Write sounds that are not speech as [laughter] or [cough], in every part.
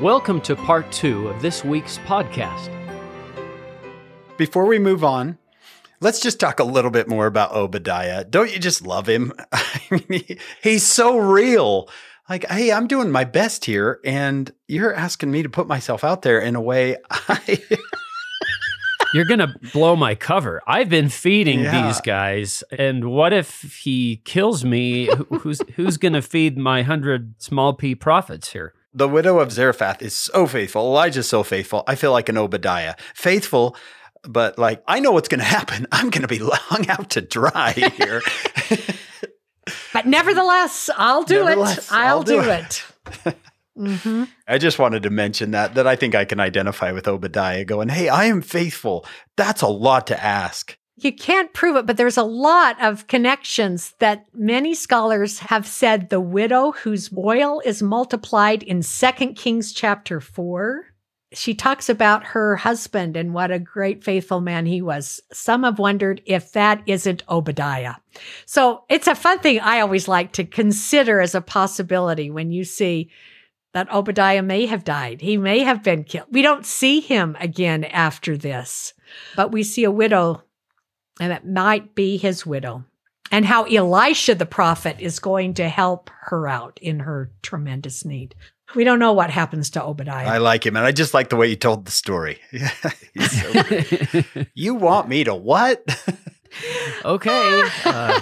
Welcome to part two of this week's podcast. Before we move on, let's just talk a little bit more about Obadiah. Don't you just love him? [laughs] I mean, he, he's so real. Like, hey, I'm doing my best here, and you're asking me to put myself out there in a way [laughs] I. You're going to blow my cover. I've been feeding Yeah. these guys, and what if he kills me? Who's who's going to feed my hundred small p prophets here? The widow of Zarephath is so faithful. Elijah's so faithful. I feel like an Obadiah. Faithful, but like, I know what's going [laughs] to happen. I'm going to be [laughs] hung out to dry here. [laughs] But nevertheless, I'll do Nevertheless, it. I'll, I'll do, do it. hmm I just wanted to mention that, that I think I can identify with Obadiah going, hey, I am faithful. That's a lot to ask. You can't prove it, but there's a lot of connections that many scholars have said the widow whose oil is multiplied in 2 Kings chapter 4. She talks about her husband and what a great faithful man he was. Some have wondered if that isn't Obadiah. So it's a fun thing I always like to consider as a possibility when you see that Obadiah may have died. He may have been killed. We don't see him again after this, but we see a widow, and it might be his widow, and how Elisha the prophet is going to help her out in her tremendous need. We don't know what happens to Obadiah. I like him. And I just like the way you told the story. [laughs] He's so great. you want me to what? [laughs] okay, [laughs] uh,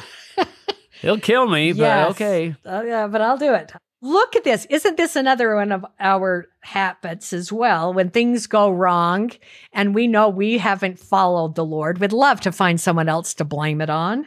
he'll kill me, but okay. Oh, yeah, but I'll do it. Look at this. Isn't this another one of our habits as well? When things go wrong and we know we haven't followed the Lord, we'd love to find someone else to blame it on.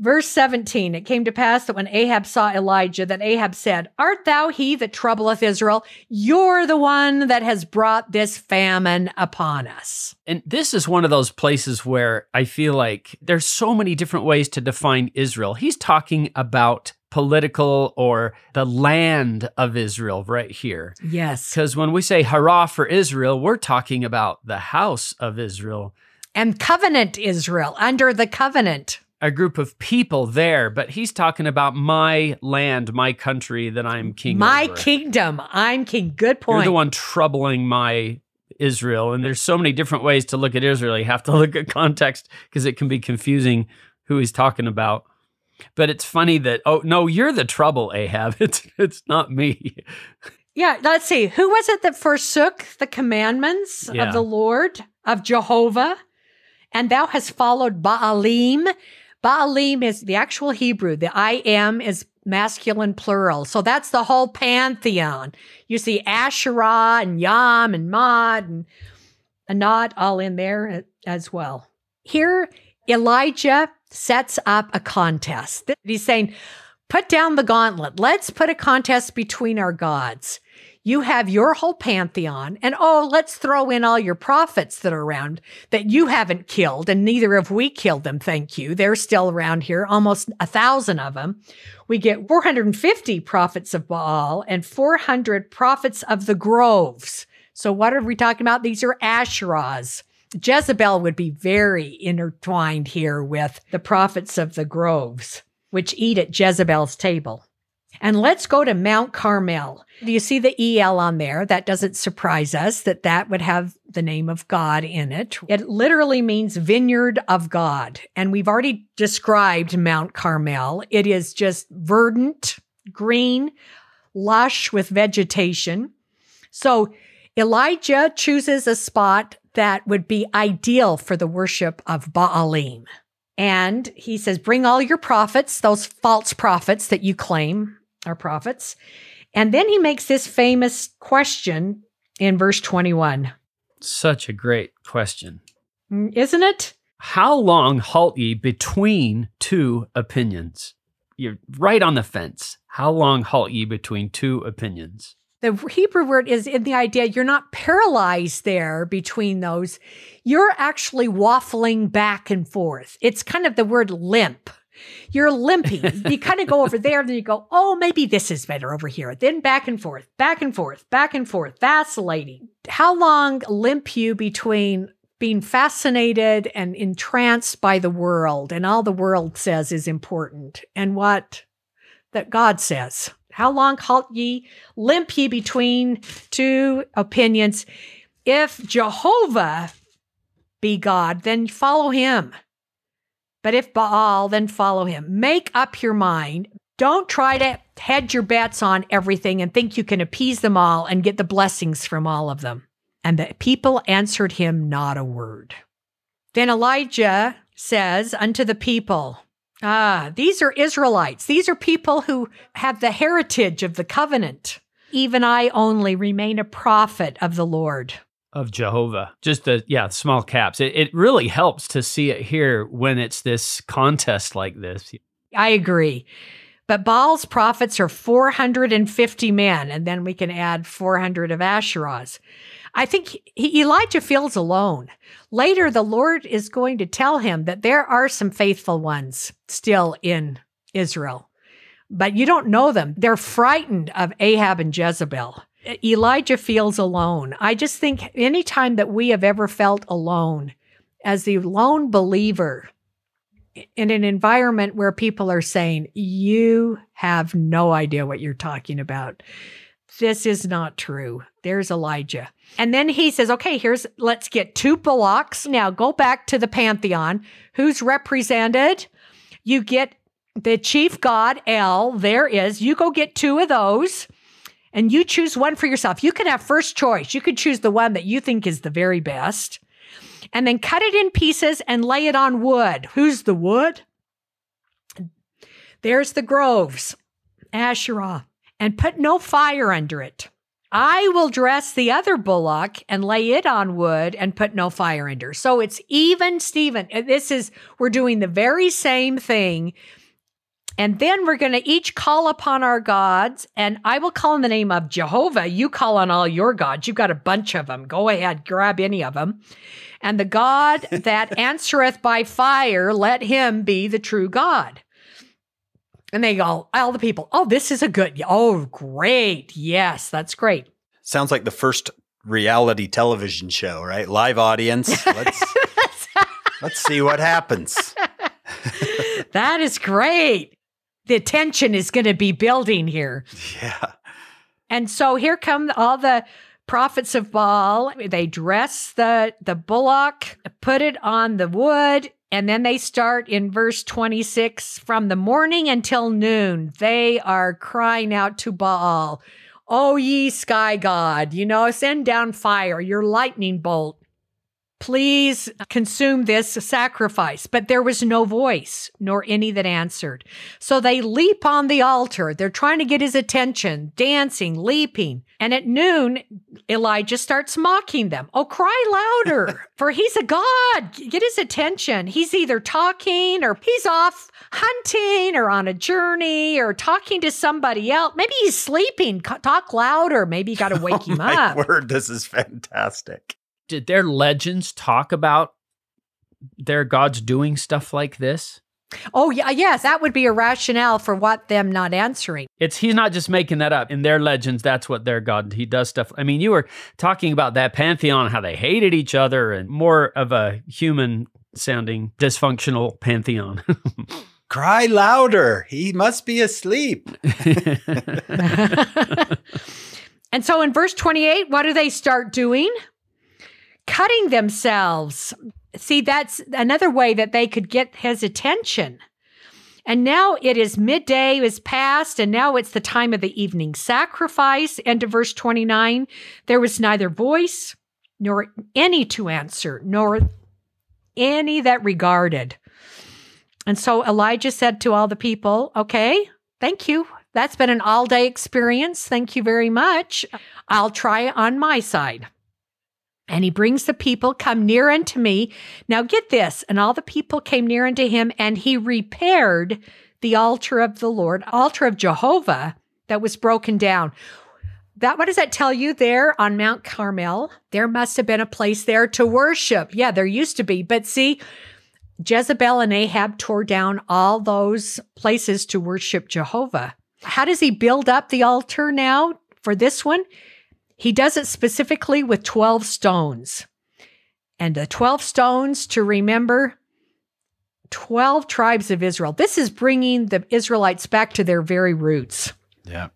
Verse 17 It came to pass that when Ahab saw Elijah, that Ahab said, Art thou he that troubleth Israel? You're the one that has brought this famine upon us. And this is one of those places where I feel like there's so many different ways to define Israel. He's talking about political or the land of Israel right here. Yes. Because when we say hurrah for Israel, we're talking about the house of Israel, And covenant Israel, under the covenant. a group of people there. But he's talking about my land, my country that I'm king My over. kingdom. I'm king. Good point. You're the one troubling my Israel. And there's so many different ways to look at Israel. You have to [laughs] look at context because it can be confusing who he's talking about. But it's funny that oh no, you're the trouble, Ahab. [laughs] It's it's not me. Yeah, let's see. Who was it that forsook the commandments Yeah. of the Lord, of Jehovah? And thou hast followed Baalim. Baalim is the actual Hebrew. The I am is masculine plural. So that's the whole pantheon. You see Asherah and Yam and Mot and Anat all in there as well. Here, Elijah sets up a contest. He's saying, put down the gauntlet. Let's put a contest between our gods. You have your whole pantheon, and oh, let's throw in all your prophets that are around that you haven't killed, and neither have we killed them, thank you. They're still around here, almost a thousand of them. We get 450 prophets of Baal and 400 prophets of the groves. So, what are we talking about? These are Asherahs. Jezebel would be very intertwined here with the prophets of the groves, which eat at Jezebel's table. And let's go to Mount Carmel. Do you see the EL on there? That doesn't surprise us that that would have the name of God in it. It literally means vineyard of God. And we've already described Mount Carmel. It is just verdant, green, lush with vegetation. So Elijah chooses a spot that would be ideal for the worship of Baalim. And he says, Bring all your prophets, those false prophets that you claim are prophets. And then he makes this famous question in verse 21. Such a great question. Mm, Isn't it? How long halt ye between two opinions? You're right on the fence. How long halt ye between two opinions? The Hebrew word is in the idea you're not paralyzed there between those. You're actually waffling back and forth. It's kind of the word limp. You're limping. you [laughs] kind of go over there, then you go, oh, maybe this is better over here. Then back and forth, back and forth, back and forth, vacillating. How long limp you between being fascinated and entranced by the world and all the world says is important and what that God says? How long halt ye? Limp ye between two opinions. If Jehovah be God, then follow him. But if Baal, then follow him. Make up your mind. Don't try to hedge your bets on everything and think you can appease them all and get the blessings from all of them. And the people answered him not a word. Then Elijah says unto the people, Ah, these are Israelites. These are people who have the heritage of the covenant. Even I only remain a prophet of the Lord. of Jehovah. Just the yeah, small caps. It, it really helps to see it here when it's this contest like this. I agree. But Baal's prophets are 450 men, and then we can add 400 of Asherah's. I think he, Elijah feels alone. Later, the Lord is going to tell him that there are some faithful ones still in Israel, but you don't know them. They're frightened of Ahab and Jezebel. Elijah feels alone. I just think anytime that we have ever felt alone as the lone believer in an environment where people are saying, You have no idea what you're talking about. This is not true. There's Elijah. And then he says, Okay, here's, let's get two bullocks. Now go back to the pantheon. Who's represented? You get the chief god, El. There is. You go get two of those and you choose one for yourself. You can have first choice. You could choose the one that you think is the very best and then cut it in pieces and lay it on wood. Who's the wood? There's the groves, Asherah, and put no fire under it. I will dress the other bullock and lay it on wood and put no fire under. So it's even, Stephen. Uh, this is, we're doing the very same thing. And then we're going to each call upon our gods, and I will call in the name of Jehovah. You call on all your gods. You've got a bunch of them. Go ahead, grab any of them. And the God [laughs] that answereth by fire, let him be the true God. And they go, all the people, oh, this is a good, oh, great. Yes, that's great. Sounds like the first reality television show, right? Live audience. [laughs] Let's let's see what happens. [laughs] that is great. The tension is going to be building here. Yeah. And so here come all the prophets of Baal. They dress the the bullock, put it on the wood, and then they start in verse 26 from the morning until noon. They are crying out to Baal, "O ye sky god, you know, send down fire, your lightning bolt. Please consume this sacrifice. But there was no voice, nor any that answered. So they leap on the altar. They're trying to get his attention, dancing, leaping. And at noon, Elijah starts mocking them. Oh, cry louder, [laughs] for he's a God. Get his attention. He's either talking or he's off hunting or on a journey or talking to somebody else. Maybe he's sleeping. Talk louder. Maybe you got to [laughs] wake oh, him my up. Word, this is fantastic. Did their legends talk about their gods doing stuff like this? Oh yeah, yes, that would be a rationale for what them not answering. It's he's not just making that up. In their legends, that's what their god he does stuff. I mean, you were talking about that pantheon, how they hated each other, and more of a human sounding dysfunctional pantheon. [laughs] Cry louder. He must be asleep. [laughs] [laughs] and so in verse 28, what do they start doing? Cutting themselves. See, that's another way that they could get his attention. And now it is midday is past, and now it's the time of the evening sacrifice. End of verse 29. There was neither voice nor any to answer, nor any that regarded. And so Elijah said to all the people, Okay, thank you. That's been an all day experience. Thank you very much. I'll try on my side. And he brings the people, come near unto me. Now get this. And all the people came near unto him, and he repaired the altar of the Lord, altar of Jehovah that was broken down. That what does that tell you there on Mount Carmel? There must have been a place there to worship. Yeah, there used to be. But see, Jezebel and Ahab tore down all those places to worship Jehovah. How does he build up the altar now for this one? He does it specifically with 12 stones. And the 12 stones to remember 12 tribes of Israel. This is bringing the Israelites back to their very roots. Yeah.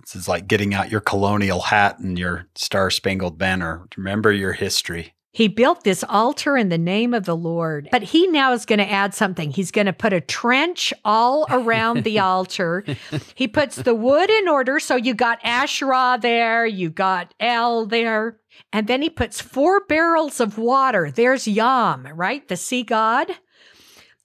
This is like getting out your colonial hat and your star spangled banner. Remember your history. He built this altar in the name of the Lord, but he now is going to add something. He's going to put a trench all around the [laughs] altar. He puts the wood in order. So you got Asherah there, you got El there. And then he puts four barrels of water. There's Yam, right? The sea god.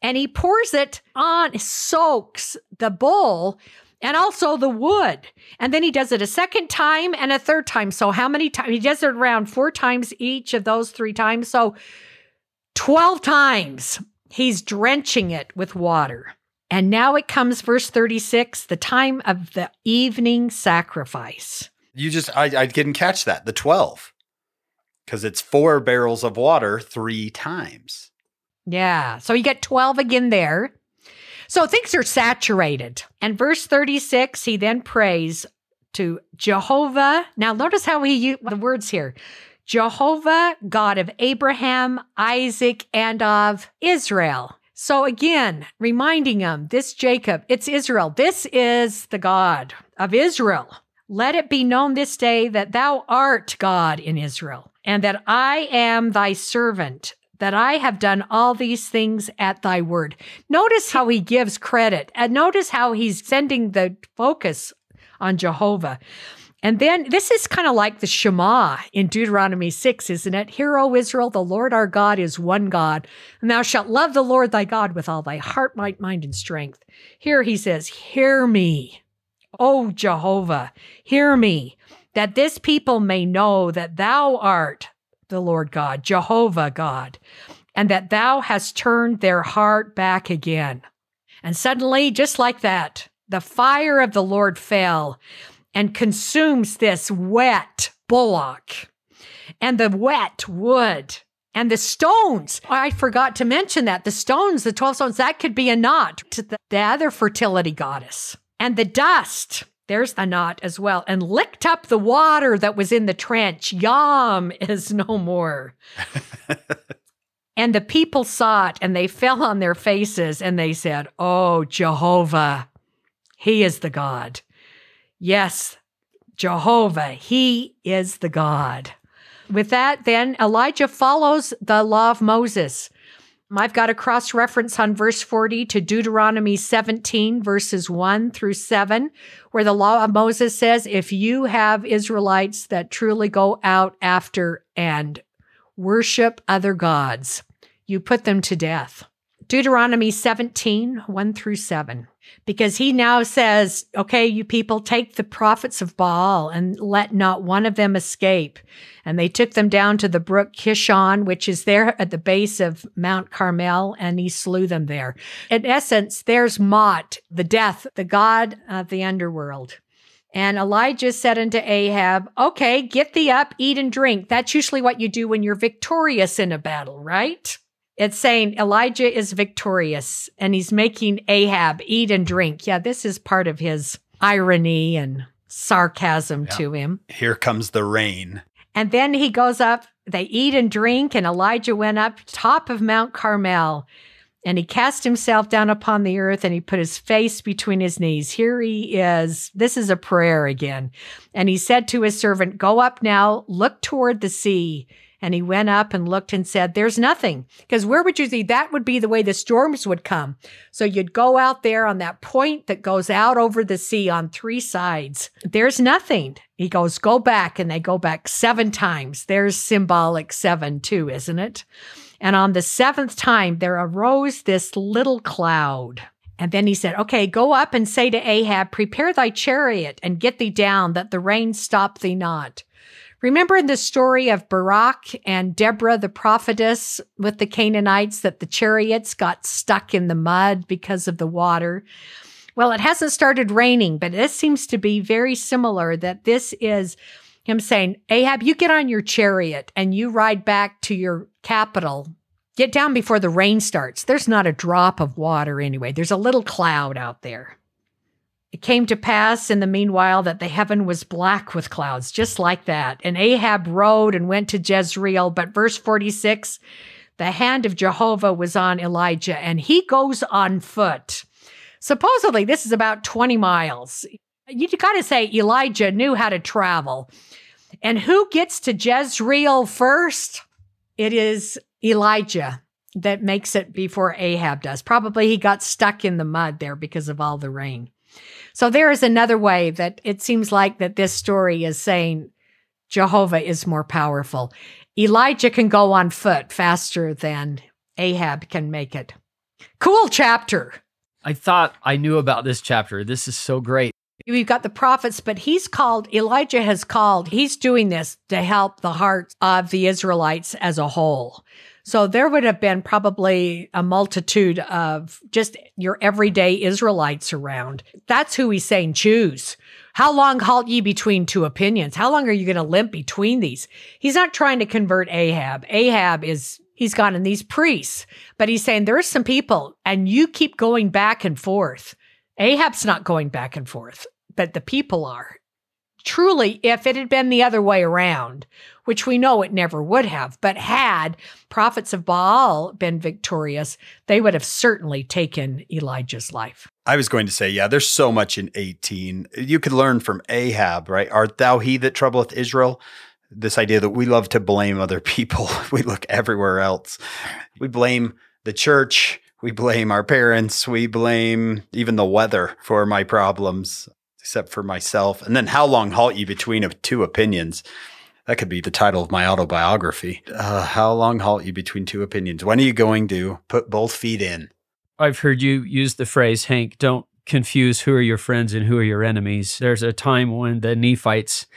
And he pours it on, soaks the bowl and also the wood. And then he does it a second time and a third time. So how many times? He does it around four times each of those three times. So 12 times he's drenching it with water. And now it comes, verse 36, the time of the evening sacrifice. You just, I, I didn't catch that. The 12. Because it's four barrels of water three times. Yeah. So you get 12 again there. So things are saturated. And verse 36, he then prays to Jehovah. Now notice how he used the words here. Jehovah, God of Abraham, Isaac, and of Israel. So again, reminding him, this Jacob, it's Israel. This is the God of Israel. Let it be known this day that thou art God in Israel, and that I am thy servant, that I have done all these things at thy word. Notice how he gives credit, and notice how he's sending the focus on Jehovah. And then this is kind of like the Shema in Deuteronomy 6, isn't it? Hear, O Israel, the Lord our God is one God, and thou shalt love the Lord thy God with all thy heart, might, mind, and strength. Here he says, Hear me, O Jehovah, hear me, that this people may know that thou art the Lord God, Jehovah God, and that thou hast turned their heart back again. And suddenly, just like that, the fire of the Lord fell and consumes this wet bullock and the wet wood and the stones. I forgot to mention that the stones, the 12 stones, that could be Anat to the, the other fertility goddess. And the dust, there's Anat as well, and licked up the water that was in the trench. Yam is no more. [laughs] and the people saw it and they fell on their faces and they said, Oh, Jehovah, He is the God. Yes, Jehovah, He is the God. With that, then Elijah follows the law of Moses. I've got a cross reference on verse 40 to Deuteronomy 17, verses 1 through 7, where the law of Moses says, If you have Israelites that truly go out after and worship other gods, you put them to death. Deuteronomy 17, 1 through 7 because he now says, okay, you people take the prophets of Baal and let not one of them escape. And they took them down to the brook Kishon, which is there at the base of Mount Carmel, and he slew them there. In essence, there's Mot, the death, the god of the underworld. And Elijah said unto Ahab, Okay, get thee up, eat and drink. That's usually what you do when you're victorious in a battle, right? It's saying Elijah is victorious and he's making Ahab eat and drink. Yeah, this is part of his irony and sarcasm yeah. to him. Here comes the rain. And then he goes up, they eat and drink, and Elijah went up top of Mount Carmel. And he cast himself down upon the earth and he put his face between his knees. Here he is. This is a prayer again. And he said to his servant, Go up now, look toward the sea. And he went up and looked and said, There's nothing. Because where would you see? That would be the way the storms would come. So you'd go out there on that point that goes out over the sea on three sides. There's nothing. He goes, Go back. And they go back seven times. There's symbolic seven, too, isn't it? And on the seventh time, there arose this little cloud. And then he said, Okay, go up and say to Ahab, Prepare thy chariot and get thee down, that the rain stop thee not. Remember in the story of Barak and Deborah, the prophetess with the Canaanites, that the chariots got stuck in the mud because of the water? Well, it hasn't started raining, but this seems to be very similar that this is him saying, Ahab, you get on your chariot and you ride back to your capital. Get down before the rain starts. There's not a drop of water anyway. There's a little cloud out there. It came to pass in the meanwhile that the heaven was black with clouds, just like that. And Ahab rode and went to Jezreel. But verse 46 the hand of Jehovah was on Elijah, and he goes on foot. Supposedly, this is about 20 miles. You got to say Elijah knew how to travel. And who gets to Jezreel first? It is Elijah that makes it before Ahab does. Probably he got stuck in the mud there because of all the rain. So there is another way that it seems like that this story is saying Jehovah is more powerful. Elijah can go on foot faster than Ahab can make it. Cool chapter. I thought I knew about this chapter. This is so great. We've got the prophets, but he's called, Elijah has called, he's doing this to help the hearts of the Israelites as a whole. So there would have been probably a multitude of just your everyday Israelites around. That's who he's saying choose. How long halt ye between two opinions? How long are you going to limp between these? He's not trying to convert Ahab. Ahab is, he's gone in these priests, but he's saying there's some people and you keep going back and forth. Ahab's not going back and forth, but the people are. Truly, if it had been the other way around, which we know it never would have, but had prophets of Baal been victorious, they would have certainly taken Elijah's life. I was going to say, yeah, there's so much in 18. You could learn from Ahab, right? Art thou he that troubleth Israel? This idea that we love to blame other [laughs] people. we look everywhere else. We blame the church. We blame our parents. We blame even the weather for my problems, except for myself. And then how long halt ye between of two opinions? That could be the title of my autobiography. Uh, how long halt you between two opinions? When are you going to put both feet in? I've heard you use the phrase, Hank, don't confuse who are your friends and who are your enemies. There's a time when the Nephites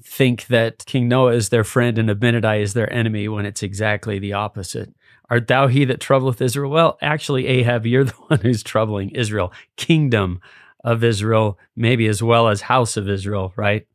think that King Noah is their friend and Abinadi is their enemy when it's exactly the opposite. Art thou he that troubleth Israel? Well, actually, Ahab, you're [laughs] the one who's troubling Israel, kingdom of Israel, maybe as well as house of Israel, right?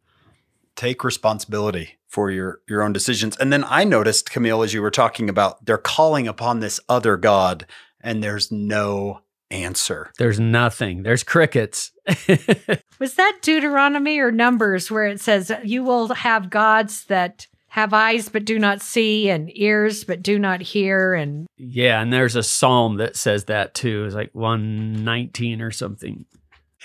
Take responsibility for your your own decisions. And then I noticed, Camille, as you were talking about, they're calling upon this other God, and there's no answer. There's nothing. There's crickets. [laughs] Was that Deuteronomy or Numbers where it says, You will have gods that have eyes but do not see and ears but do not hear and yeah and there's a psalm that says that too it's like 119 or something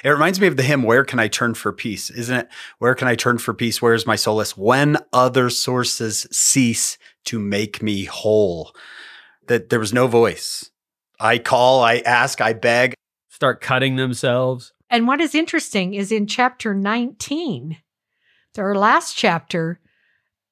it reminds me of the hymn where can i turn for peace? Isn't it where can i turn for peace? Where is my solace? When other sources cease to make me whole. That there was no voice. I call i ask i beg. Start cutting themselves. And what is interesting is in chapter 19 our last chapter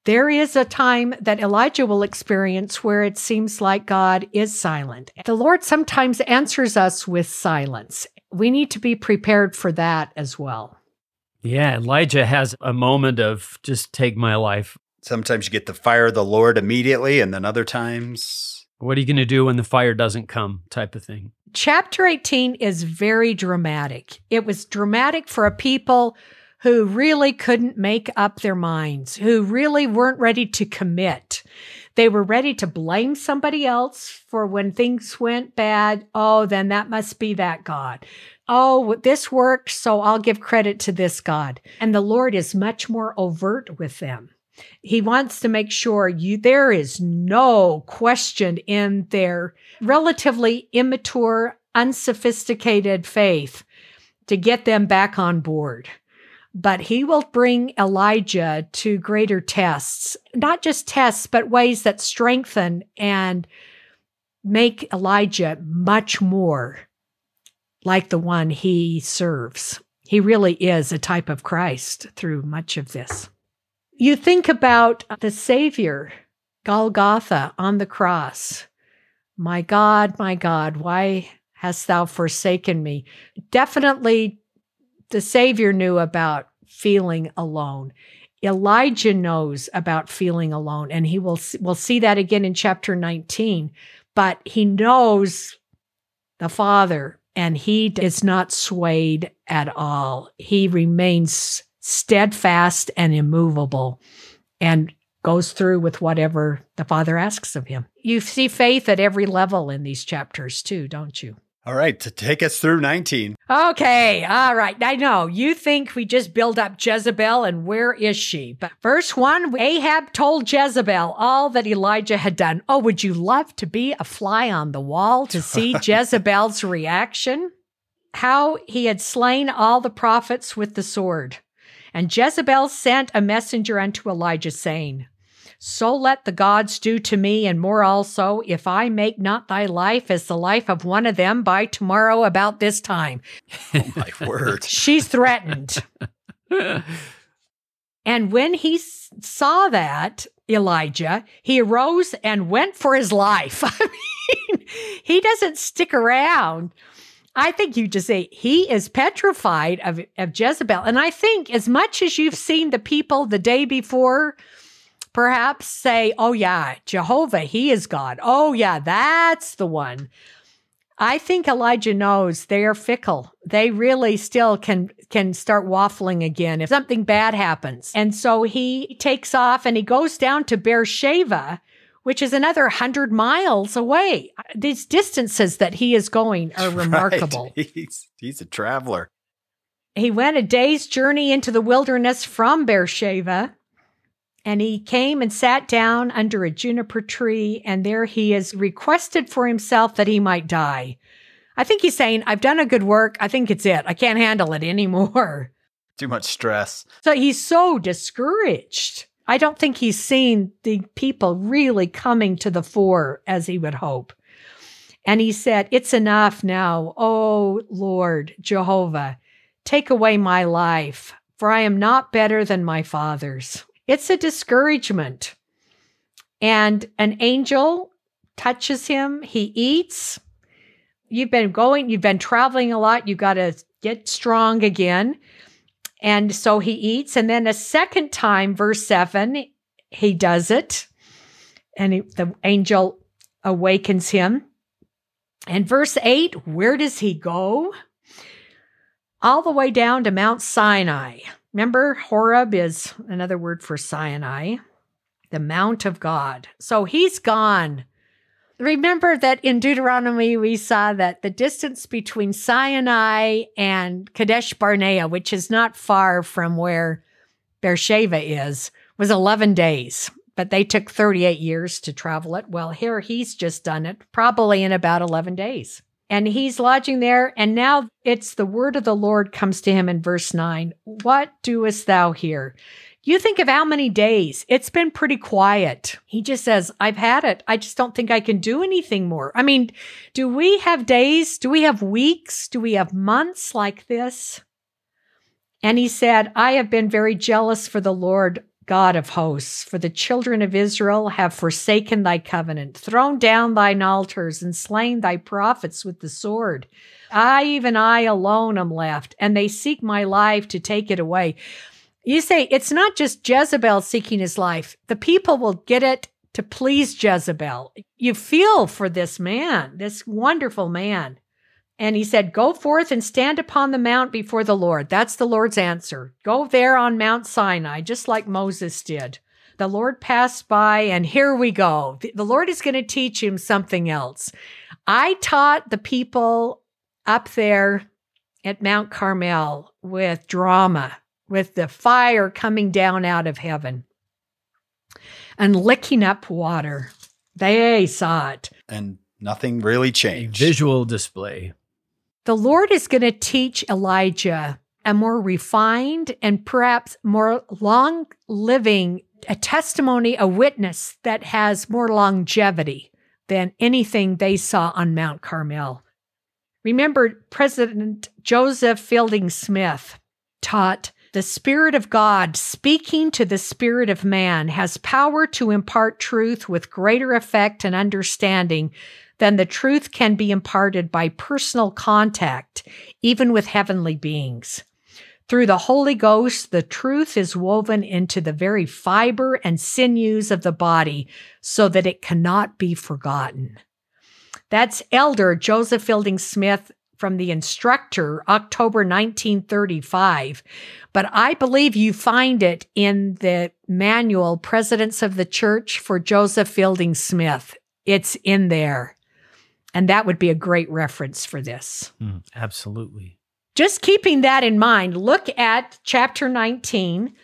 there is a time that Elijah will experience where it seems like God is silent. The Lord sometimes answers us with silence. We need to be prepared for that as well. Yeah, Elijah has a moment of just take my life. Sometimes you get the fire of the Lord immediately, and then other times. What are you going to do when the fire doesn't come, type of thing? Chapter 18 is very dramatic. It was dramatic for a people who really couldn't make up their minds, who really weren't ready to commit. They were ready to blame somebody else for when things went bad. Oh, then that must be that God. Oh, this worked, so I'll give credit to this God. And the Lord is much more overt with them. He wants to make sure you there is no question in their relatively immature, unsophisticated faith to get them back on board but he will bring Elijah to greater tests, not just tests, but ways that strengthen and make Elijah much more like the one he serves. He really is a type of Christ through much of this. You think about the Savior, Golgotha on the cross. My God, my God, why hast thou forsaken me? Definitely the Savior knew about feeling alone. Elijah knows about feeling alone, and he will we'll see that again in chapter 19. But he knows the Father, and he is not swayed at all. He remains steadfast and immovable, and goes through with whatever the Father asks of him. You see faith at every level in these chapters, too, don't you? All right, to take us through 19. Okay, all right. I know you think we just build up Jezebel and where is she? But verse 1 Ahab told Jezebel all that Elijah had done. Oh, would you love to be a fly on the wall to [laughs] see Jezebel's reaction? how he had slain all the prophets with the sword. And Jezebel sent a messenger unto Elijah, saying, So let the gods do to me, and more also, if I make not thy life as the life of one of them by tomorrow about this time. [laughs] Oh my word. [laughs] She's threatened. [laughs] And when he saw that, Elijah, he arose and went for his life. I mean, he doesn't stick around. I think you just say he is petrified of, of Jezebel. And I think as much as you've seen the people the day before, perhaps say, oh, yeah, Jehovah, he is God. Oh, yeah, that's the one. I think Elijah knows they are fickle. They really still can can start waffling again if something bad happens. And so he takes off and he goes down to Beersheba, which is another 100 miles away. These distances that he is going are [laughs] remarkable. Right. He's, he's a traveler. He went a day's journey into the wilderness from Beersheba, and he came and sat down under a juniper tree, and there he is requested for himself that he might die. I think he's saying, I've done a good work. I think it's it. I can't handle it anymore. Too much stress. So he's so discouraged. I don't think he's seen the people really coming to the fore as he would hope. And he said, It's enough now. Oh Lord, Jehovah, take away my life, for I am not better than my fathers. It's a discouragement. And an angel touches him. He eats. You've been going, you've been traveling a lot. You've got to get strong again. And so he eats. And then a second time, verse seven, he does it. And he, the angel awakens him. And verse eight, where does he go? All the way down to Mount Sinai. Remember, Horeb is another word for Sinai, the Mount of God. So he's gone. Remember that in Deuteronomy, we saw that the distance between Sinai and Kadesh Barnea, which is not far from where Beersheba is, was 11 days, but they took 38 years to travel it. Well, here he's just done it probably in about 11 days. And he's lodging there. And now it's the word of the Lord comes to him in verse 9 What doest thou here? You think of how many days. It's been pretty quiet. He just says, I've had it. I just don't think I can do anything more. I mean, do we have days? Do we have weeks? Do we have months like this? And he said, I have been very jealous for the Lord God of hosts, for the children of Israel have forsaken thy covenant, thrown down thine altars, and slain thy prophets with the sword. I, even I alone, am left, and they seek my life to take it away. You say it's not just Jezebel seeking his life. The people will get it to please Jezebel. You feel for this man, this wonderful man. And he said, Go forth and stand upon the mount before the Lord. That's the Lord's answer. Go there on Mount Sinai, just like Moses did. The Lord passed by, and here we go. The Lord is going to teach him something else. I taught the people up there at Mount Carmel with drama, with the fire coming down out of heaven and licking up water. They saw it. And nothing really A changed. visual display. The Lord is going to teach Elijah a more refined and perhaps more long living, a testimony, a witness that has more longevity than anything they saw on Mount Carmel. Remember, President Joseph Fielding Smith taught the Spirit of God speaking to the Spirit of man has power to impart truth with greater effect and understanding than the truth can be imparted by personal contact, even with heavenly beings. Through the Holy Ghost, the truth is woven into the very fiber and sinews of the body so that it cannot be forgotten. That's Elder Joseph Fielding Smith from the instructor, October 1935. But I believe you find it in the manual, Presidents of the Church for Joseph Fielding Smith. It's in there. And that would be a great reference for this. Mm, absolutely. Just keeping that in mind, look at chapter 19,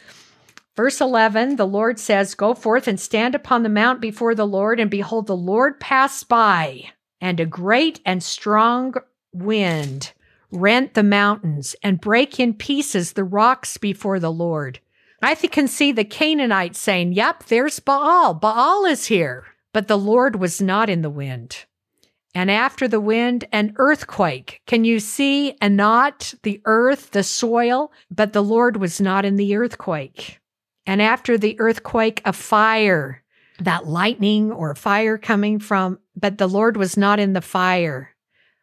verse 11. The Lord says, Go forth and stand upon the mount before the Lord, and behold, the Lord passed by, and a great and strong wind rent the mountains, and break in pieces the rocks before the Lord. I can see the Canaanites saying, Yep, there's Baal. Baal is here. But the Lord was not in the wind. And after the wind, an earthquake. Can you see Anat the earth, the soil? But the Lord was not in the earthquake. And after the earthquake, a fire, that lightning or fire coming from, but the Lord was not in the fire.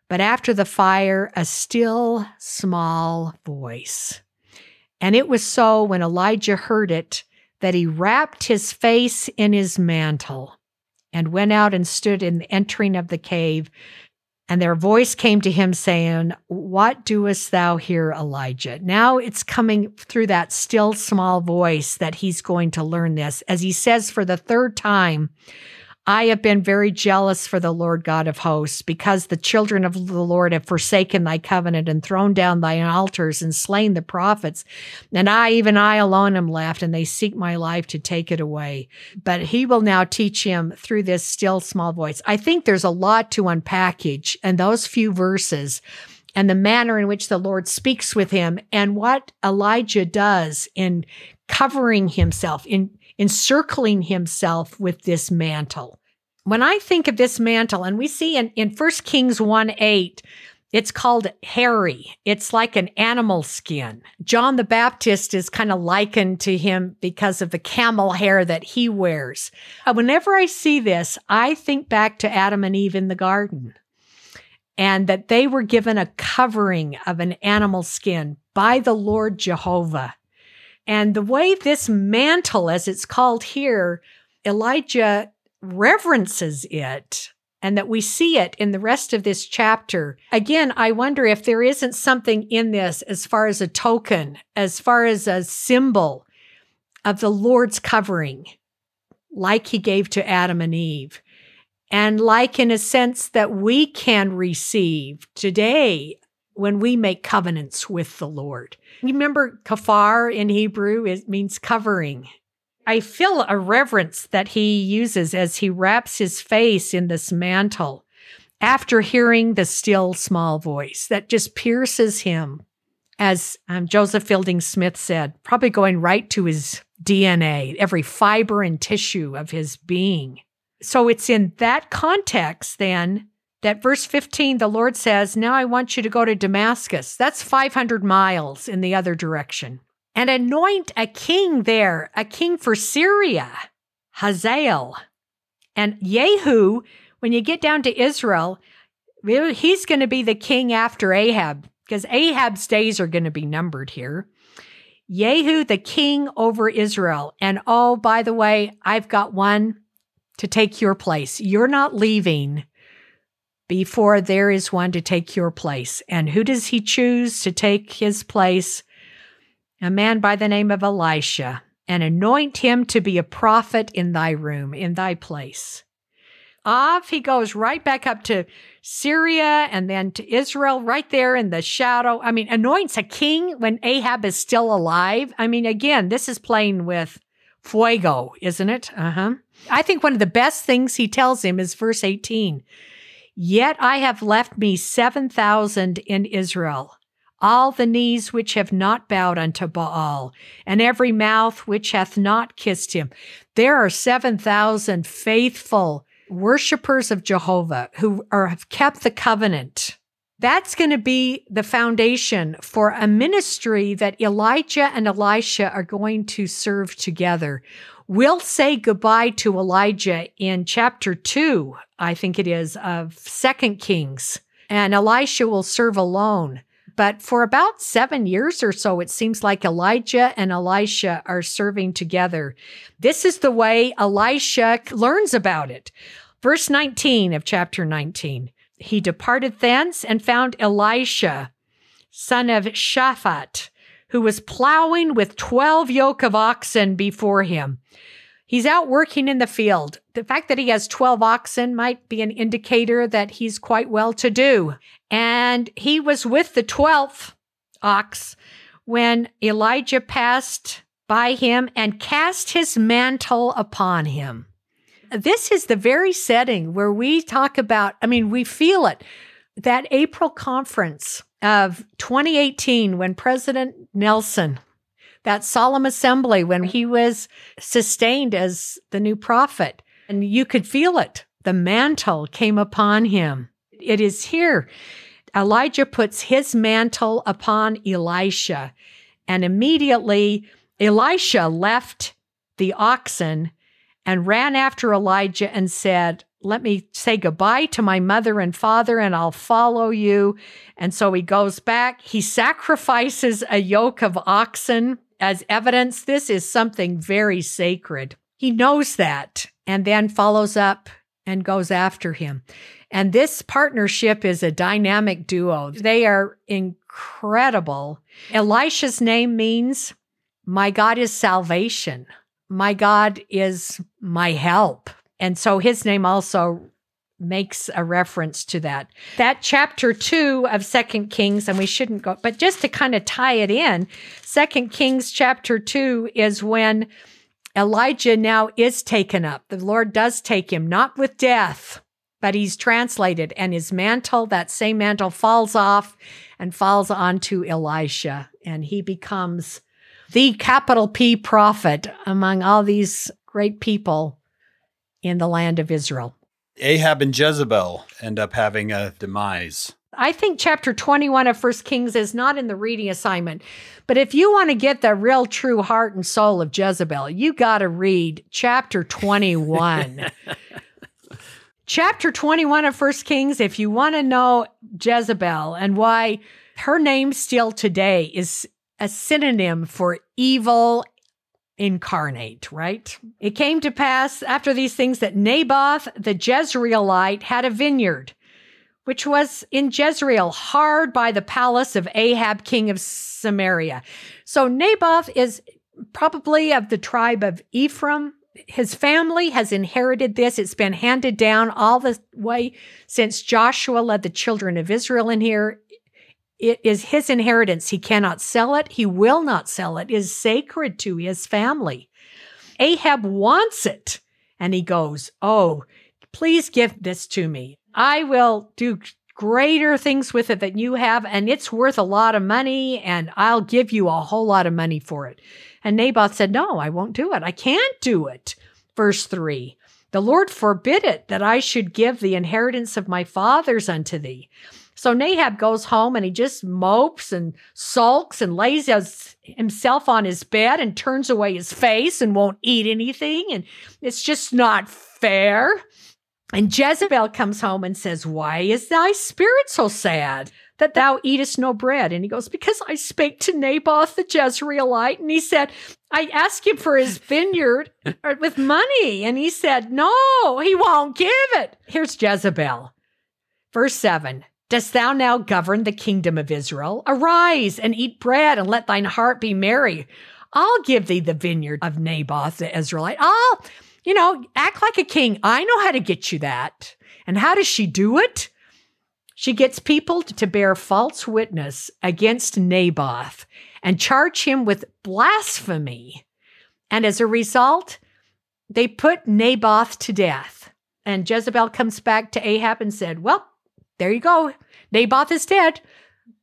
But after the fire, a still small voice. And it was so when Elijah heard it that he wrapped his face in his mantle and went out and stood in the entering of the cave. And their voice came to him saying, What doest thou here, Elijah? Now it's coming through that still small voice that he's going to learn this. As he says for the third time, I have been very jealous for the Lord God of hosts, because the children of the Lord have forsaken thy covenant and thrown down thine altars and slain the prophets. And I, even I alone, am left, and they seek my life to take it away. But he will now teach him through this still small voice. I think there's a lot to unpackage in those few verses and the manner in which the Lord speaks with him and what Elijah does in covering himself, in encircling himself with this mantle. When I think of this mantle, and we see in, in 1 Kings 1 8, it's called hairy. It's like an animal skin. John the Baptist is kind of likened to him because of the camel hair that he wears. Uh, whenever I see this, I think back to Adam and Eve in the garden and that they were given a covering of an animal skin by the Lord Jehovah. And the way this mantle, as it's called here, Elijah reverences it and that we see it in the rest of this chapter. Again, I wonder if there isn't something in this as far as a token, as far as a symbol of the Lord's covering, like he gave to Adam and Eve. And like in a sense that we can receive today when we make covenants with the Lord. Remember, kafar in Hebrew, it means covering. I feel a reverence that he uses as he wraps his face in this mantle after hearing the still small voice that just pierces him. As um, Joseph Fielding Smith said, probably going right to his DNA, every fiber and tissue of his being. So it's in that context then that verse 15, the Lord says, Now I want you to go to Damascus. That's 500 miles in the other direction. And anoint a king there, a king for Syria, Hazael. And Jehu, when you get down to Israel, he's going to be the king after Ahab, because Ahab's days are going to be numbered here. Jehu, the king over Israel. And oh, by the way, I've got one to take your place. You're not leaving before there is one to take your place. And who does he choose to take his place? A man by the name of Elisha, and anoint him to be a prophet in thy room, in thy place. Off he goes right back up to Syria and then to Israel, right there in the shadow. I mean, anoints a king when Ahab is still alive. I mean, again, this is playing with fuego, isn't it? Uh huh. I think one of the best things he tells him is verse 18 Yet I have left me 7,000 in Israel, all the knees which have not bowed unto Baal, and every mouth which hath not kissed him. There are 7,000 faithful worshipers of Jehovah who are, have kept the covenant. That's going to be the foundation for a ministry that Elijah and Elisha are going to serve together We'll say goodbye to Elijah in chapter 2, I think it is, of Second Kings, and Elisha will serve alone. But for about seven years or so, it seems like Elijah and Elisha are serving together. This is the way Elisha learns about it. Verse 19 of chapter 19 He departed thence and found Elisha, son of Shaphat, who was plowing with 12 yoke of oxen before him. He's out working in the field. The fact that he has 12 oxen might be an indicator that he's quite well to do. And he was with the 12th ox when Elijah passed by him and cast his mantle upon him. This is the very setting where we talk about, I mean, we feel it. That April conference of 2018 when President Nelson, that solemn assembly, when he was sustained as the new prophet, and you could feel it. The mantle came upon him. It is here. Elijah puts his mantle upon Elisha, and immediately Elisha left the oxen and ran after Elijah and said, Let me say goodbye to my mother and father, and I'll follow you. And so he goes back. He sacrifices a yoke of oxen as evidence. This is something very sacred. He knows that and then follows up and goes after him. And this partnership is a dynamic duo. They are incredible. Elisha's name means, My God is salvation my God is my help. And so his name also makes a reference to that. That chapter 2 of Second Kings and we shouldn't go but just to kind of tie it in, Second Kings chapter 2 is when Elijah now is taken up. The Lord does take him not with death, but he's translated and his mantle, that same mantle falls off and falls onto Elisha and he becomes the capital P prophet among all these great people in the land of Israel. Ahab and Jezebel end up having a demise. I think chapter 21 of First Kings is not in the reading assignment. But if you want to get the real true heart and soul of Jezebel, you got to read chapter 21. [laughs] chapter 21 of First Kings, if you want to know Jezebel and why her name still today is a synonym for evil incarnate, right? It came to pass after these things that Naboth the Jezreelite had a vineyard, which was in Jezreel, hard by the palace of Ahab, king of Samaria. So Naboth is probably of the tribe of Ephraim. His family has inherited this. It's been handed down all the way since Joshua led the children of Israel in here. It is his inheritance. He cannot sell it. He will not sell it. It is sacred to his family. Ahab wants it. And he goes, Oh, please give this to me. I will do greater things with it than you have, and it's worth a lot of money, and I'll give you a whole lot of money for it. And Naboth said, No, I won't do it. I can't do it. Verse 3 The Lord forbid it that I should give the inheritance of my fathers unto thee. So Nahab goes home and he just mopes and sulks and lays himself on his bed and turns away his face and won't eat anything. And it's just not fair. And Jezebel comes home and says, Why is thy spirit so sad? that thou eatest no bread? And he goes, Because I spake to Naboth the Jezreelite, and he said, I asked him for his vineyard [laughs] with money. And he said, No, he won't give it. Here's Jezebel. Verse 7 Dost thou now govern the kingdom of Israel? Arise and eat bread and let thine heart be merry. I'll give thee the vineyard of Naboth the Israelite. I'll, you know, act like a king. I know how to get you that. And how does she do it? She gets people to bear false witness against Naboth and charge him with blasphemy. And as a result, they put Naboth to death. And Jezebel comes back to Ahab and said, Well, there you go. Naboth is dead.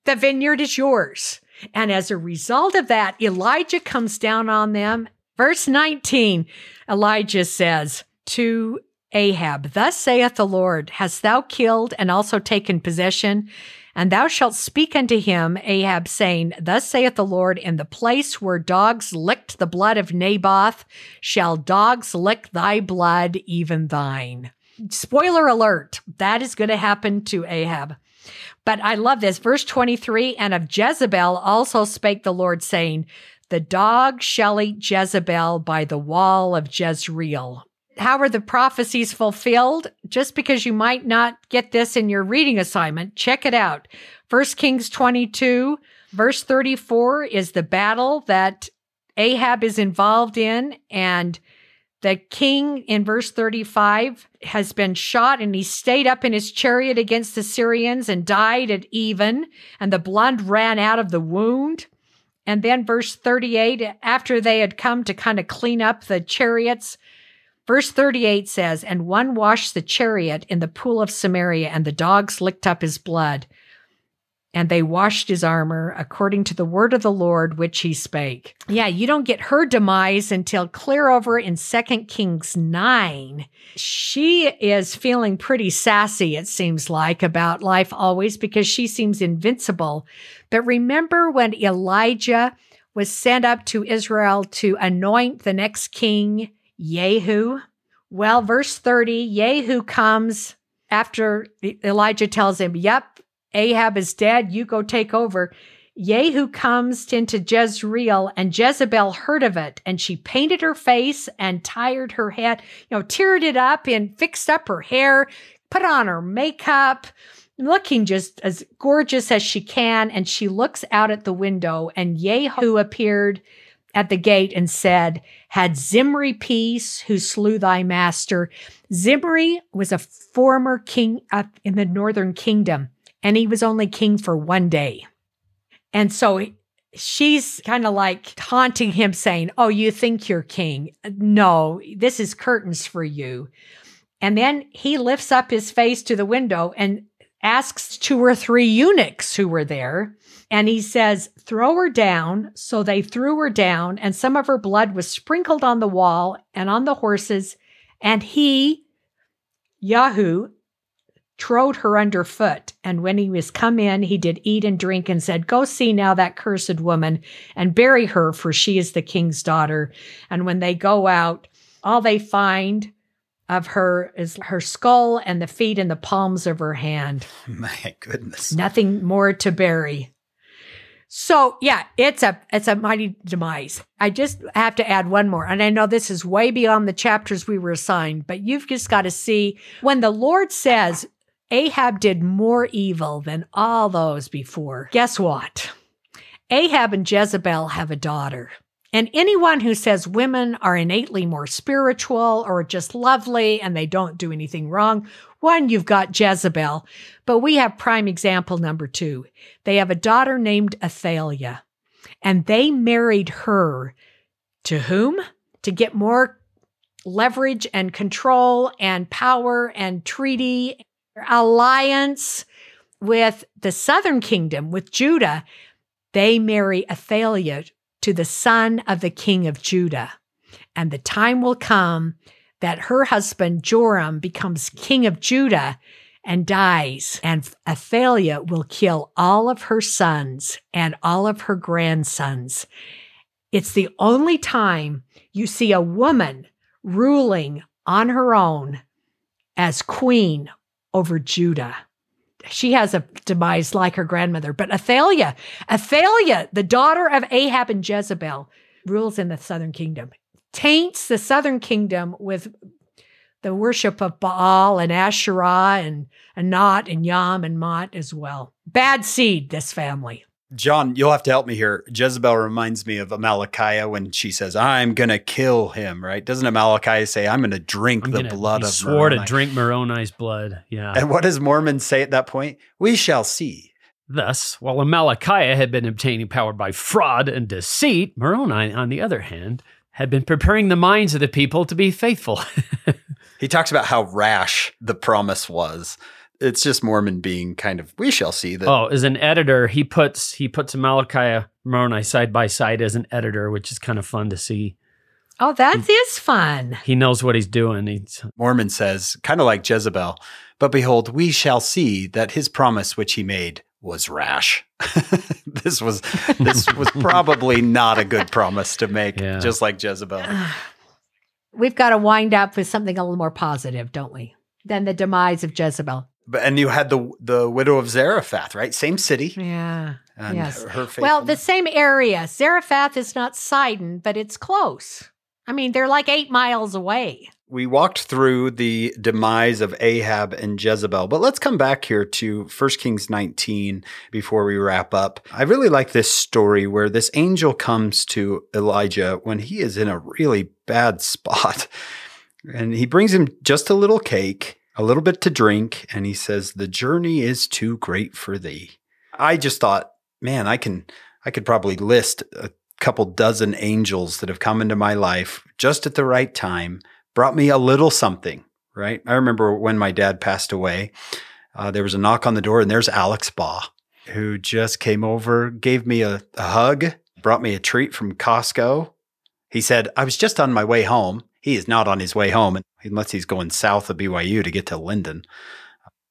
The vineyard is yours. And as a result of that, Elijah comes down on them. Verse 19, Elijah says to Ahab, Thus saith the Lord, Hast thou killed and also taken possession? And thou shalt speak unto him, Ahab, saying, Thus saith the Lord, In the place where dogs licked the blood of Naboth, shall dogs lick thy blood, even thine spoiler alert, that is going to happen to Ahab. But I love this. Verse 23 And of Jezebel also spake the Lord, saying, The dog shall eat Jezebel by the wall of Jezreel. How are the prophecies fulfilled? Just because you might not get this in your reading assignment, check it out. First Kings 22, verse 34 is the battle that Ahab is involved in, and the king in verse 35 has been shot and he stayed up in his chariot against the Syrians and died at even, and the blood ran out of the wound. And then verse 38, after they had come to kind of clean up the chariots, verse 38 says, And one washed the chariot in the pool of Samaria, and the dogs licked up his blood. And they washed his armor according to the word of the Lord which he spake. Yeah, you don't get her demise until clear over in 2 Kings 9. She is feeling pretty sassy, it seems like, about life always because she seems invincible. But remember when Elijah was sent up to Israel to anoint the next king, Jehu? Well, verse 30, Jehu comes after Elijah tells him, Yep, Ahab is dead. You go take over. Jehu comes into Jezreel, and Jezebel heard of it, and she painted her face and tired her head, you know, teared it up and fixed up her hair, put on her makeup, looking just as gorgeous as she can. And she looks out at the window, and Jehu appeared at the gate and said, Had Zimri peace who slew thy master? Zimri was a former king up in the northern kingdom and he was only king for one day. And so she's kind of like taunting him, saying, Oh, you think you're king? No, this is curtains for you. And then he lifts up his face to the window and asks two or three eunuchs who were there. And he says, Throw her down. So they threw her down, and some of her blood was sprinkled on the wall and on the horses. And he, Jehu, trode her underfoot. And when he was come in, he did eat and drink and said, Go see now that cursed woman and bury her, for she is the king's daughter. And when they go out, all they find of her is her skull and the feet and the palms of her hand. [laughs] My goodness. Nothing more to bury. So yeah, it's a it's a mighty demise. I just have to add one more. And I know this is way beyond the chapters we were assigned, but you've just got to see when the Lord says, Ahab did more evil than all those before. Guess what? Ahab and Jezebel have a daughter. And anyone who says women are innately more spiritual or just lovely and they don't do anything wrong, one, you've got Jezebel. But we have prime example number two. They have a daughter named Athaliah, and they married her to whom? To get more leverage and control and power and treaty alliance with the southern kingdom, with Judah, they marry Athaliah to the son of the king of Judah. And the time will come that her husband Joram becomes king of Judah and dies, and Athaliah will kill all of her sons and all of her grandsons. It's the only time you see a woman ruling on her own as queen over Judah. She has a demise like her grandmother, but Athaliah, Athaliah, the daughter of Ahab and Jezebel, rules in the southern kingdom, taints the southern kingdom with the worship of Baal and Asherah and Anat and Yam and Mot as well. Bad seed, this family. John, you'll have to help me here. Jezebel reminds me of Amalickiah when she says, I'm going to kill him, right? Doesn't Amalickiah say, I'm going to drink I'm the gonna- blood he of swore Moroni? to drink Moroni's blood. Yeah. And what does Mormon say at that point? We shall see. Thus, while Amalickiah had been obtaining power by fraud and deceit, Moroni, on the other hand, had been preparing the minds of the people to be faithful. [laughs] He talks about how rash the promise was. It's just Mormon being kind of, we shall see that. oh, as an editor, he puts he puts Amalickiah Moroni side by side as an editor, which is kind of fun to see. Oh, that mm. is fun. He knows what he's doing. He's Mormon says, kind of like Jezebel, but behold, we shall see that his promise which he made was rash. [laughs] this was this was [laughs] probably not a good promise to make, Yeah. just like Jezebel. [sighs] We've got to wind up with something a little more positive, don't we? Than the demise of Jezebel. But and you had the the widow of Zarephath, right? Same city. Yeah. And Yes. her, her Well, the same area. Zarephath is not Sidon, but it's close. I mean, they're like eight miles away. we walked through the demise of Ahab and Jezebel, but let's come back here to 1 Kings 19 before we wrap up. I really like this story where this angel comes to Elijah when he is in a really bad [laughs] spot. And he brings him just a little cake, a little bit to drink, and he says, "The journey is too great for thee." I just thought, man, I can I could probably list a couple dozen angels that have come into my life just at the right time brought me a little something, right? I remember when my dad passed away, uh, there was a knock on the door, and there's Alex Baugh. who just came over, gave me a, a hug, brought me a treat from Costco. He said, I was just on my way home. He is not on his way home unless he's going south of BYU to get to Lindon.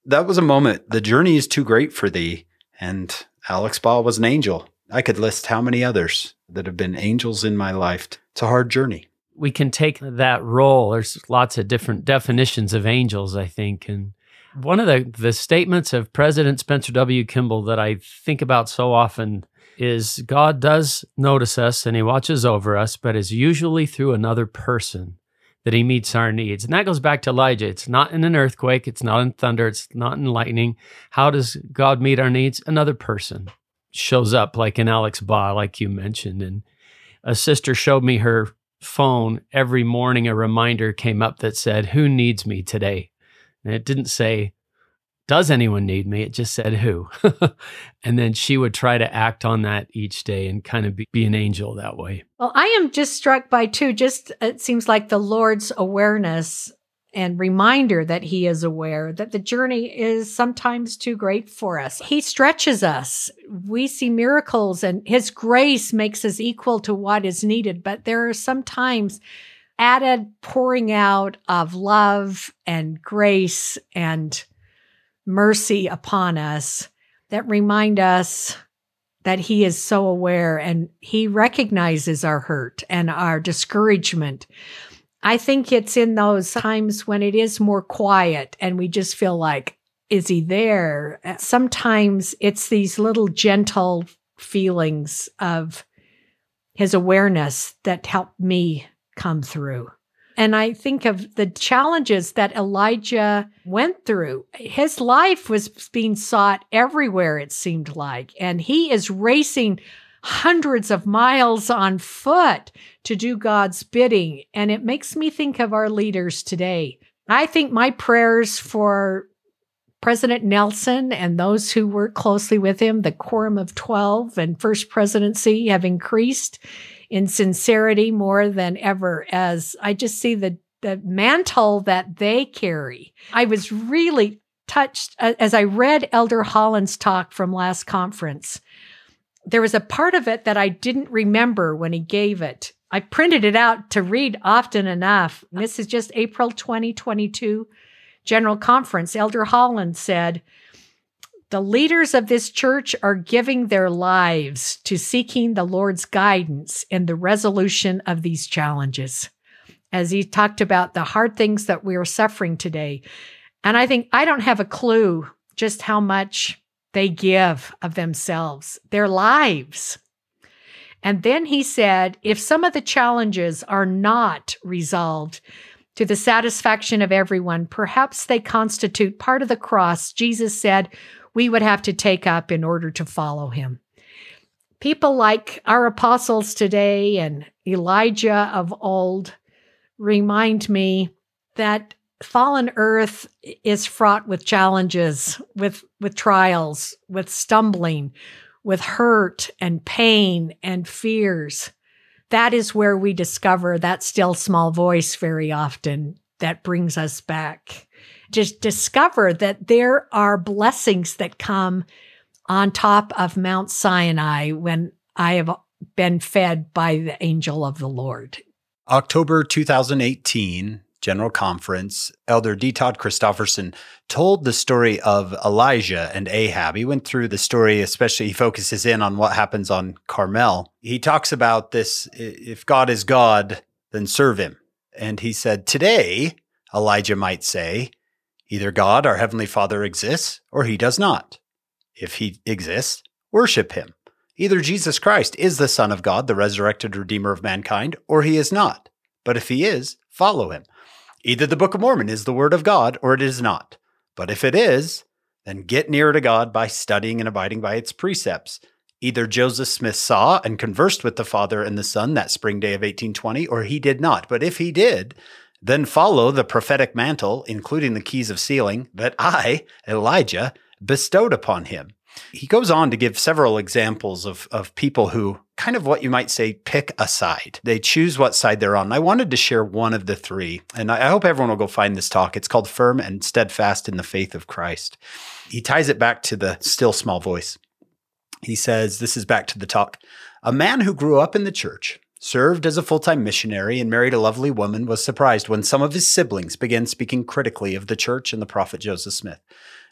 That was a moment. The journey is too great for thee. And Alex Baugh was an angel. I could list how many others that have been angels in my life. It's a hard journey. We can take that role. There's lots of different definitions of angels, I think. And one of the, the statements of President Spencer W. Kimball that I think about so often is God does notice us and he watches over us, but is usually through another person that he meets our needs. And that goes back to Elijah. It's not in an earthquake, it's not in thunder, it's not in lightning. How does God meet our needs? Another person shows up, like in Alex Baugh, like you mentioned. And a sister showed me her phone every morning. A reminder came up that said, Who needs me today? And it didn't say, does anyone need me? It just said who. [laughs] and then she would try to act on that each day and kind of be, be, an angel that way. Well, I am just struck by too, just it seems like the Lord's awareness and reminder that he is aware that the journey is sometimes too great for us. He stretches us. We see miracles and his grace makes us equal to what is needed. But there are sometimes added pouring out of love and grace and mercy upon us that remind us that he is so aware and he recognizes our hurt and our discouragement. I think it's in those times when it is more quiet and we just feel like, is he there? Sometimes it's these little gentle feelings of his awareness that help me come through. And I think of the challenges that Elijah went through. His life was being sought everywhere, it seemed like. And he is racing hundreds of miles on foot to do God's bidding. And it makes me think of our leaders today. I think my prayers for President Nelson and those who work closely with him, the Quorum of 12 and First Presidency, have increased in sincerity more than ever as I just see the the mantle that they carry. I was really touched uh, as I read Elder Holland's talk from last conference. There was a part of it that I didn't remember when he gave it. I printed it out to read often enough. This is just April 2022 General Conference. Elder Holland said, the leaders of this church are giving their lives to seeking the Lord's guidance in the resolution of these challenges. As he talked about the hard things that we are suffering today. And I think I don't have a clue just how much they give of themselves, their lives. And then he said, if some of the challenges are not resolved to the satisfaction of everyone, perhaps they constitute part of the cross Jesus said we would have to take up in order to follow him. People like our apostles today and Elijah of old remind me that fallen earth is fraught with challenges, with, with trials, with stumbling, with hurt and pain and fears. That is where we discover that still small voice very often that brings us back just discover that there are blessings that come on top of Mount Sinai when I have been fed by the angel of the Lord. October 2018, General Conference, Elder D. Todd Christofferson told the story of Elijah and Ahab. He went through the story, especially he focuses in on what happens on Carmel. He talks about this if God is God, then serve him. And he said, Today, Elijah might say, Either God, our Heavenly Father, exists or he does not. If he exists, worship him. Either Jesus Christ is the Son of God, the resurrected Redeemer of mankind, or he is not. But if he is, follow him. Either the Book of Mormon is the Word of God or it is not. But if it is, then get nearer to God by studying and abiding by its precepts. Either Joseph Smith saw and conversed with the Father and the Son that spring day of 1820, or he did not. But if he did, then follow the prophetic mantle, including the keys of sealing, that I, Elijah, bestowed upon him. He goes on to give several examples of, of people who kind of what you might say pick a side. They choose what side they're on. I wanted to share one of the three, and I hope everyone will go find this talk. It's called Firm and Steadfast in the Faith of Christ. He ties it back to the still small voice. He says, This is back to the talk. A man who grew up in the church, served as a full time missionary, and married a lovely woman was surprised when some of his siblings began speaking critically of the church and the prophet Joseph Smith.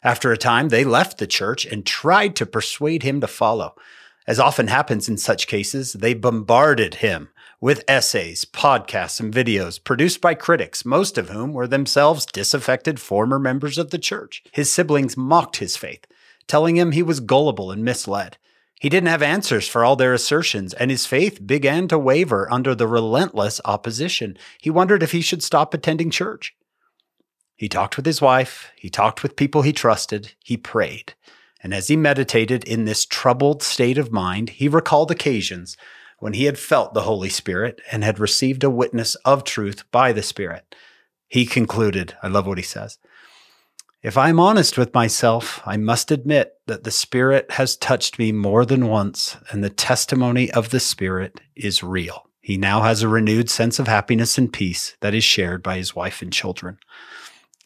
After a time, they left the church and tried to persuade him to follow. As often happens in such cases, they bombarded him with essays, podcasts, and videos produced by critics, most of whom were themselves disaffected former members of the church. His siblings mocked his faith, telling him he was gullible and misled. He didn't have answers for all their assertions, and his faith began to waver under the relentless opposition. He wondered if he should stop attending church. He talked with his wife, he talked with people he trusted, he prayed. And as he meditated in this troubled state of mind, he recalled occasions when he had felt the Holy Spirit and had received a witness of truth by the Spirit. He concluded, I love what he says. If I'm honest with myself, I must admit that the Spirit has touched me more than once, and the testimony of the Spirit is real. He now has a renewed sense of happiness and peace that is shared by his wife and children.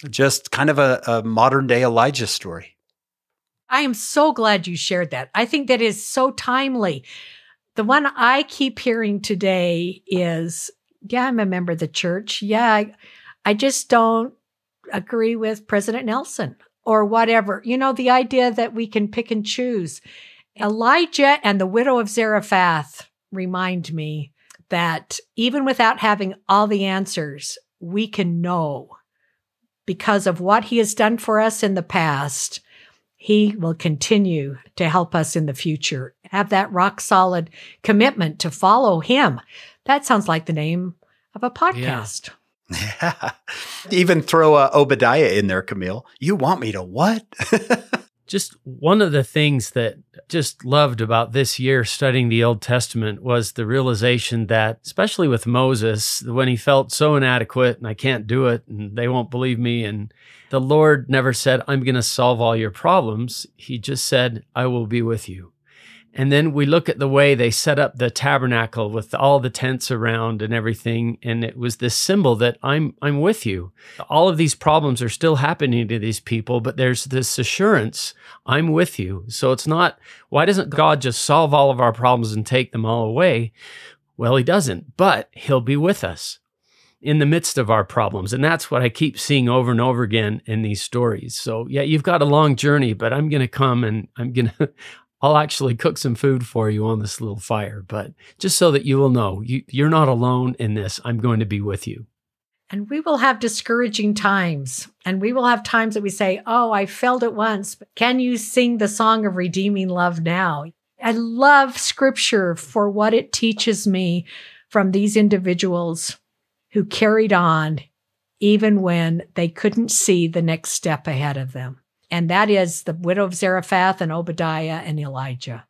Just kind of a, a modern day Elijah story. I am so glad you shared that. I think that is so timely. The one I keep hearing today is yeah, I'm a member of the church. Yeah, I, I just don't agree with President Nelson or whatever. You know, the idea that we can pick and choose. Elijah and the widow of Zarephath remind me that even without having all the answers, we can know because of what he has done for us in the past. He will continue to help us in the future. Have that rock solid commitment to follow him. That sounds like the name of a podcast. Yeah. Yeah. [laughs] Even throw Obadiah in there, Camille. You want me to what? [laughs] just one of the things that just loved about this year studying the Old Testament was the realization that, especially with Moses, when he felt so inadequate and I can't do it and they won't believe me, and the Lord never said, I'm going to solve all your problems. He just said, I will be with you. And then we look at the way they set up the tabernacle with all the tents around and everything. And it was this symbol that I'm, I'm with you. All of these problems are still happening to these people, but there's this assurance I'm with you. So it's not, why doesn't God just solve all of our problems and take them all away? Well, he doesn't, but he'll be with us in the midst of our problems. And that's what I keep seeing over and over again in these stories. So, yeah, you've got a long journey, but I'm going to come and I'm going to I'll actually cook some food for you on this little fire, but just so that you will know you, you're not alone in this. I'm going to be with you. And we will have discouraging times. And we will have times that we say, Oh, I failed it once, but can you sing the song of redeeming love now? I love scripture for what it teaches me from these individuals who carried on even when they couldn't see the next step ahead of them and that is the widow of Zarephath and Obadiah and Elijah.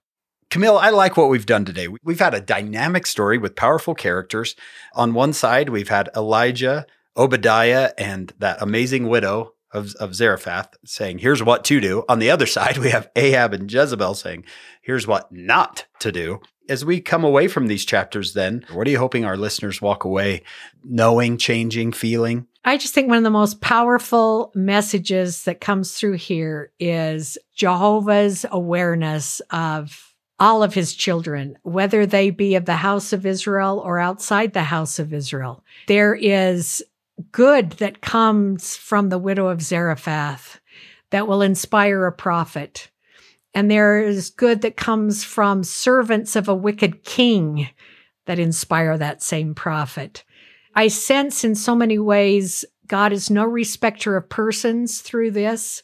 Camille, I like what we've done today. We've had a dynamic story with powerful characters. On one side, we've had Elijah, Obadiah, and that amazing widow of, of Zarephath saying, here's what to do. On the other [laughs] side, we have Ahab and Jezebel saying, here's what not to do. As we come away from these chapters, then, what are you hoping our listeners walk away knowing, changing, feeling? I just think one of the most powerful messages that comes through here is Jehovah's awareness of all of his children, whether they be of the house of Israel or outside the house of Israel. There is good that comes from the widow of Zarephath that will inspire a prophet. And there is good that comes from servants of a wicked king that inspire that same prophet. I sense in so many ways God is no respecter of persons through this,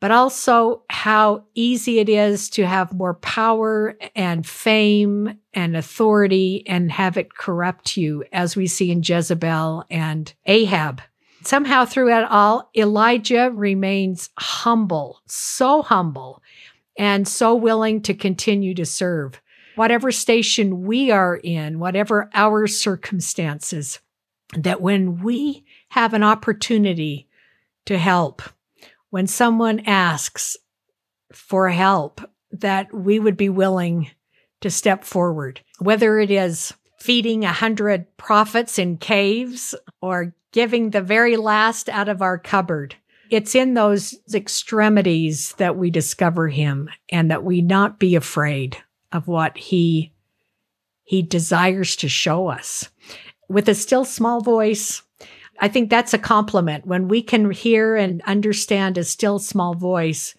but also how easy it is to have more power and fame and authority and have it corrupt you, as we see in Jezebel and Ahab. Somehow, through it all, Elijah remains humble, so humble, and so willing to continue to serve. Whatever station we are in, whatever our circumstances, that when we have an opportunity to help, when someone asks for help, that we would be willing to step forward, whether it is feeding a hundred prophets in caves or giving the very last out of our cupboard. It's in those extremities that we discover him and that we not be afraid of what he he desires to show us. With a still small voice, I think that's a compliment when we can hear and understand a still small voice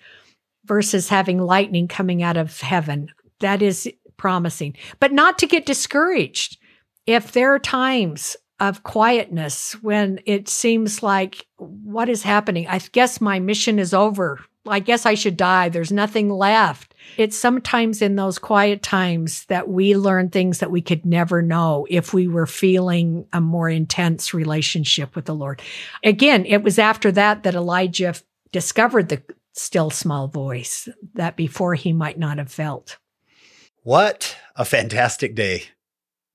versus having lightning coming out of heaven. That is promising, but not to get discouraged. If there are times of quietness when it seems like what is happening? I guess my mission is over. I guess I should die. There's nothing left. It's sometimes in those quiet times that we learn things that we could never know if we were feeling a more intense relationship with the Lord. Again, it was after that that Elijah discovered the still small voice that before he might not have felt. What a fantastic day.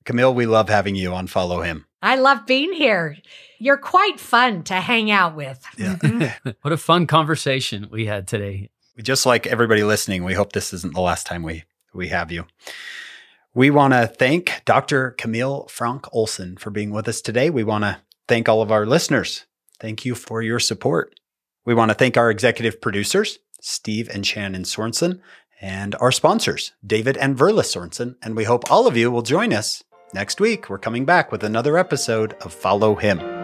Camille, we love having you on Follow Him. I love being here. You're quite fun to hang out with. Yeah. [laughs] What a fun conversation we had today. Just like everybody listening, we hope this isn't the last time we, we have you. We want to thank Dr. Camille Fronk Olson for being with us today. We want to thank all of our listeners. Thank you for your support. We want to thank our executive producers, Steve and Shannon Sorensen, and our sponsors, David and Verla Sorensen. And we hope all of you will join us next week. We're coming back with another episode of Follow Him.